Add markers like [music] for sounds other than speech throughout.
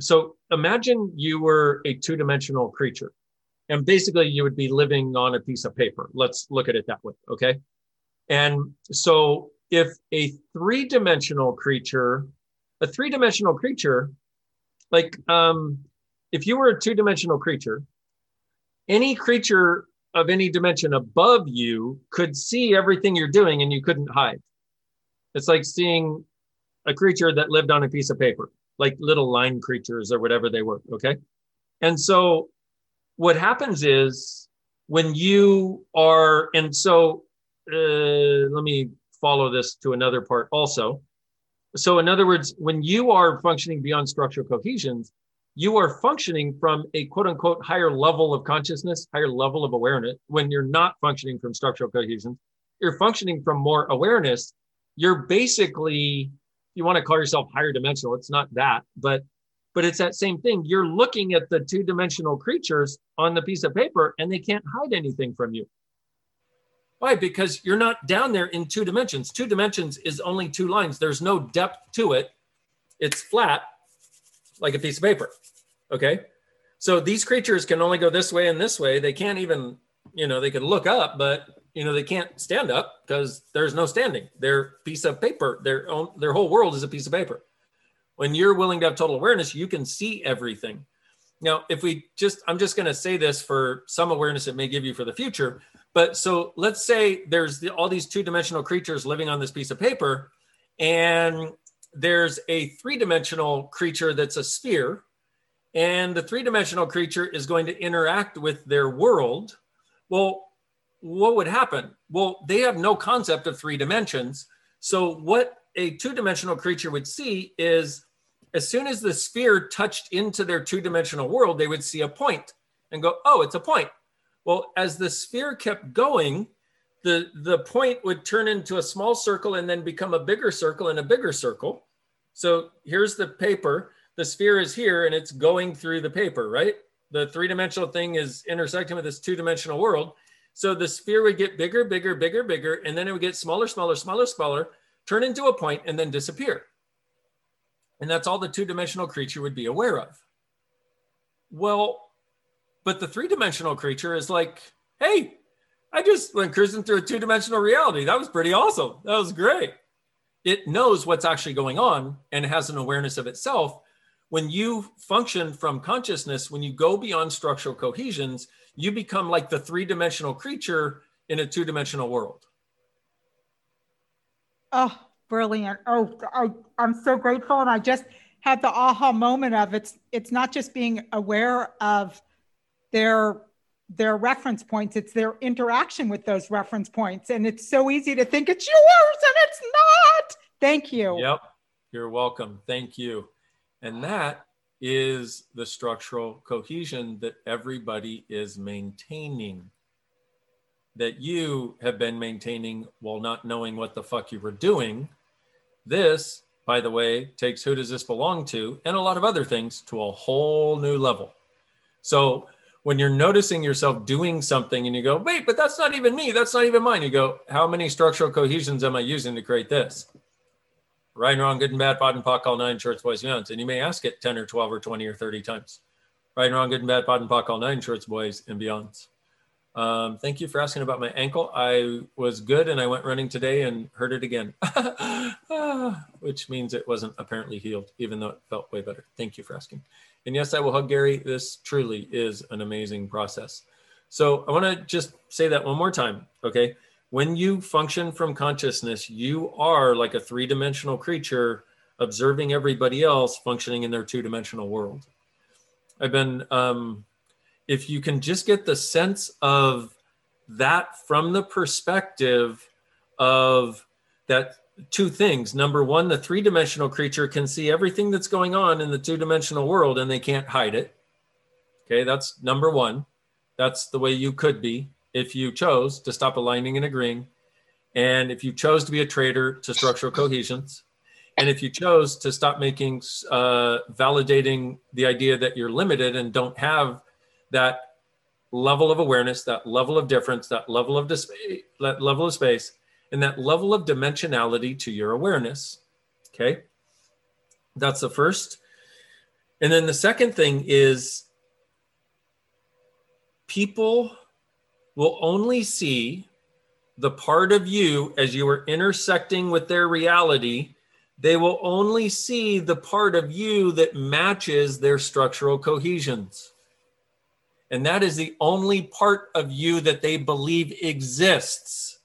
so imagine you were a two-dimensional creature and basically you would be living on a piece of paper. Let's look at it that way okay? And so if a three-dimensional creature a three-dimensional creature like um if you were a two-dimensional creature any creature of any dimension above you could see everything you're doing and you couldn't hide. It's like seeing a creature that lived on a piece of paper like little line creatures or whatever they were okay? And so what happens is when you are and so uh, let me follow this to another part also. So in other words when you are functioning beyond structural cohesions you are functioning from a quote unquote higher level of consciousness higher level of awareness. When you're not functioning from structural cohesion you're functioning from more awareness. You're basically you want to call yourself higher dimensional it's not that but but it's that same thing. You're looking at the two dimensional creatures on the piece of paper and they can't hide anything from you. Why? Because you're not down there in two dimensions. Two dimensions is only two lines. There's no depth to it. It's flat like a piece of paper okay? So these creatures can only go this way and this way. They can't even you know they can look up but you know they can't stand up because there's no standing. Their piece of paper. Their own their whole world is a piece of paper. When you're willing to have total awareness you can see everything. Now if we just i'm just going to say this for some awareness it may give you for the future but so let's say there's the, all these two-dimensional creatures living on this piece of paper and there's a three-dimensional creature that's a sphere and the three-dimensional creature is going to interact with their world. Well what would happen? Well, they have no concept of three dimensions. So, what a two dimensional creature would see is as soon as the sphere touched into their two dimensional world, they would see a point and go, oh, it's a point. Well, as the sphere kept going, the, the point would turn into a small circle and then become a bigger circle and a bigger circle. So here's the paper. The sphere is here and it's going through the paper, right? The three dimensional thing is intersecting with this two dimensional world. So the sphere would get bigger, bigger, bigger, bigger, and then it would get smaller, smaller, smaller, smaller, turn into a point, and then disappear. And that's all the two dimensional creature would be aware of. Well, but the three dimensional creature is like, hey, I just went cruising through a two dimensional reality. That was pretty awesome. That was great. It knows what's actually going on and has an awareness of itself. When you function from consciousness, when you go beyond structural cohesions, you become like the three dimensional creature in a two dimensional world. Oh, brilliant. Oh, I, I'm so grateful. And I just had the aha moment of it's it's not just being aware of their their reference points, it's their interaction with those reference points. And it's so easy to think it's yours and it's not. Thank you. Yep. You're welcome. Thank you. And that is the structural cohesion that everybody is maintaining that you have been maintaining while not knowing what the fuck you were doing. This, by the way, takes who does this belong to and a lot of other things to a whole new level. So when you're noticing yourself doing something and you go, wait, but that's not even me, that's not even mine, you go, how many structural cohesions am I using to create this? Right and wrong, good and bad, POD and POC, all nine shorts, boys, and. And you may ask it 10 or 12 or 20 or 30 times. Right and wrong, good and bad, POD and POC, all nine shorts, boys, and beyonds. Um, thank you for asking about my ankle. I was good and I went running today and hurt it again, [laughs] which means it wasn't apparently healed, even though it felt way better. Thank you for asking. And yes, I will hug Gary. This truly is an amazing process. So I want to just say that one more time. Okay when you function from consciousness, you are like a three dimensional creature observing everybody else functioning in their two dimensional world. I've been, um, if you can just get the sense of that from the perspective of that two things. Number one, the three dimensional creature can see everything that's going on in the two dimensional world and they can't hide it. Okay, that's number one. That's the way you could be if you chose to stop aligning and agreeing, and if you chose to be a traitor to structural cohesions, and if you chose to stop making uh, validating the idea that you're limited and don't have that level of awareness, that level of difference, that level of dis- that level of space, and that level of dimensionality to your awareness. Okay, that's the first. And then the second thing is people will only see the part of you as you are intersecting with their reality. They will only see the part of you that matches their structural cohesions. And that is the only part of you that they believe exists.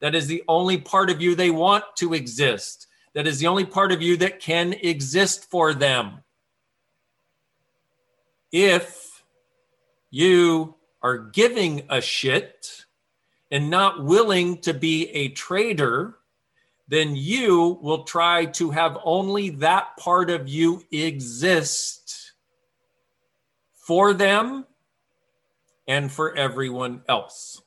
That is the only part of you they want to exist. That is the only part of you that can exist for them. If you are giving a shit and not willing to be a traitor, then you will try to have only that part of you exist for them and for everyone else.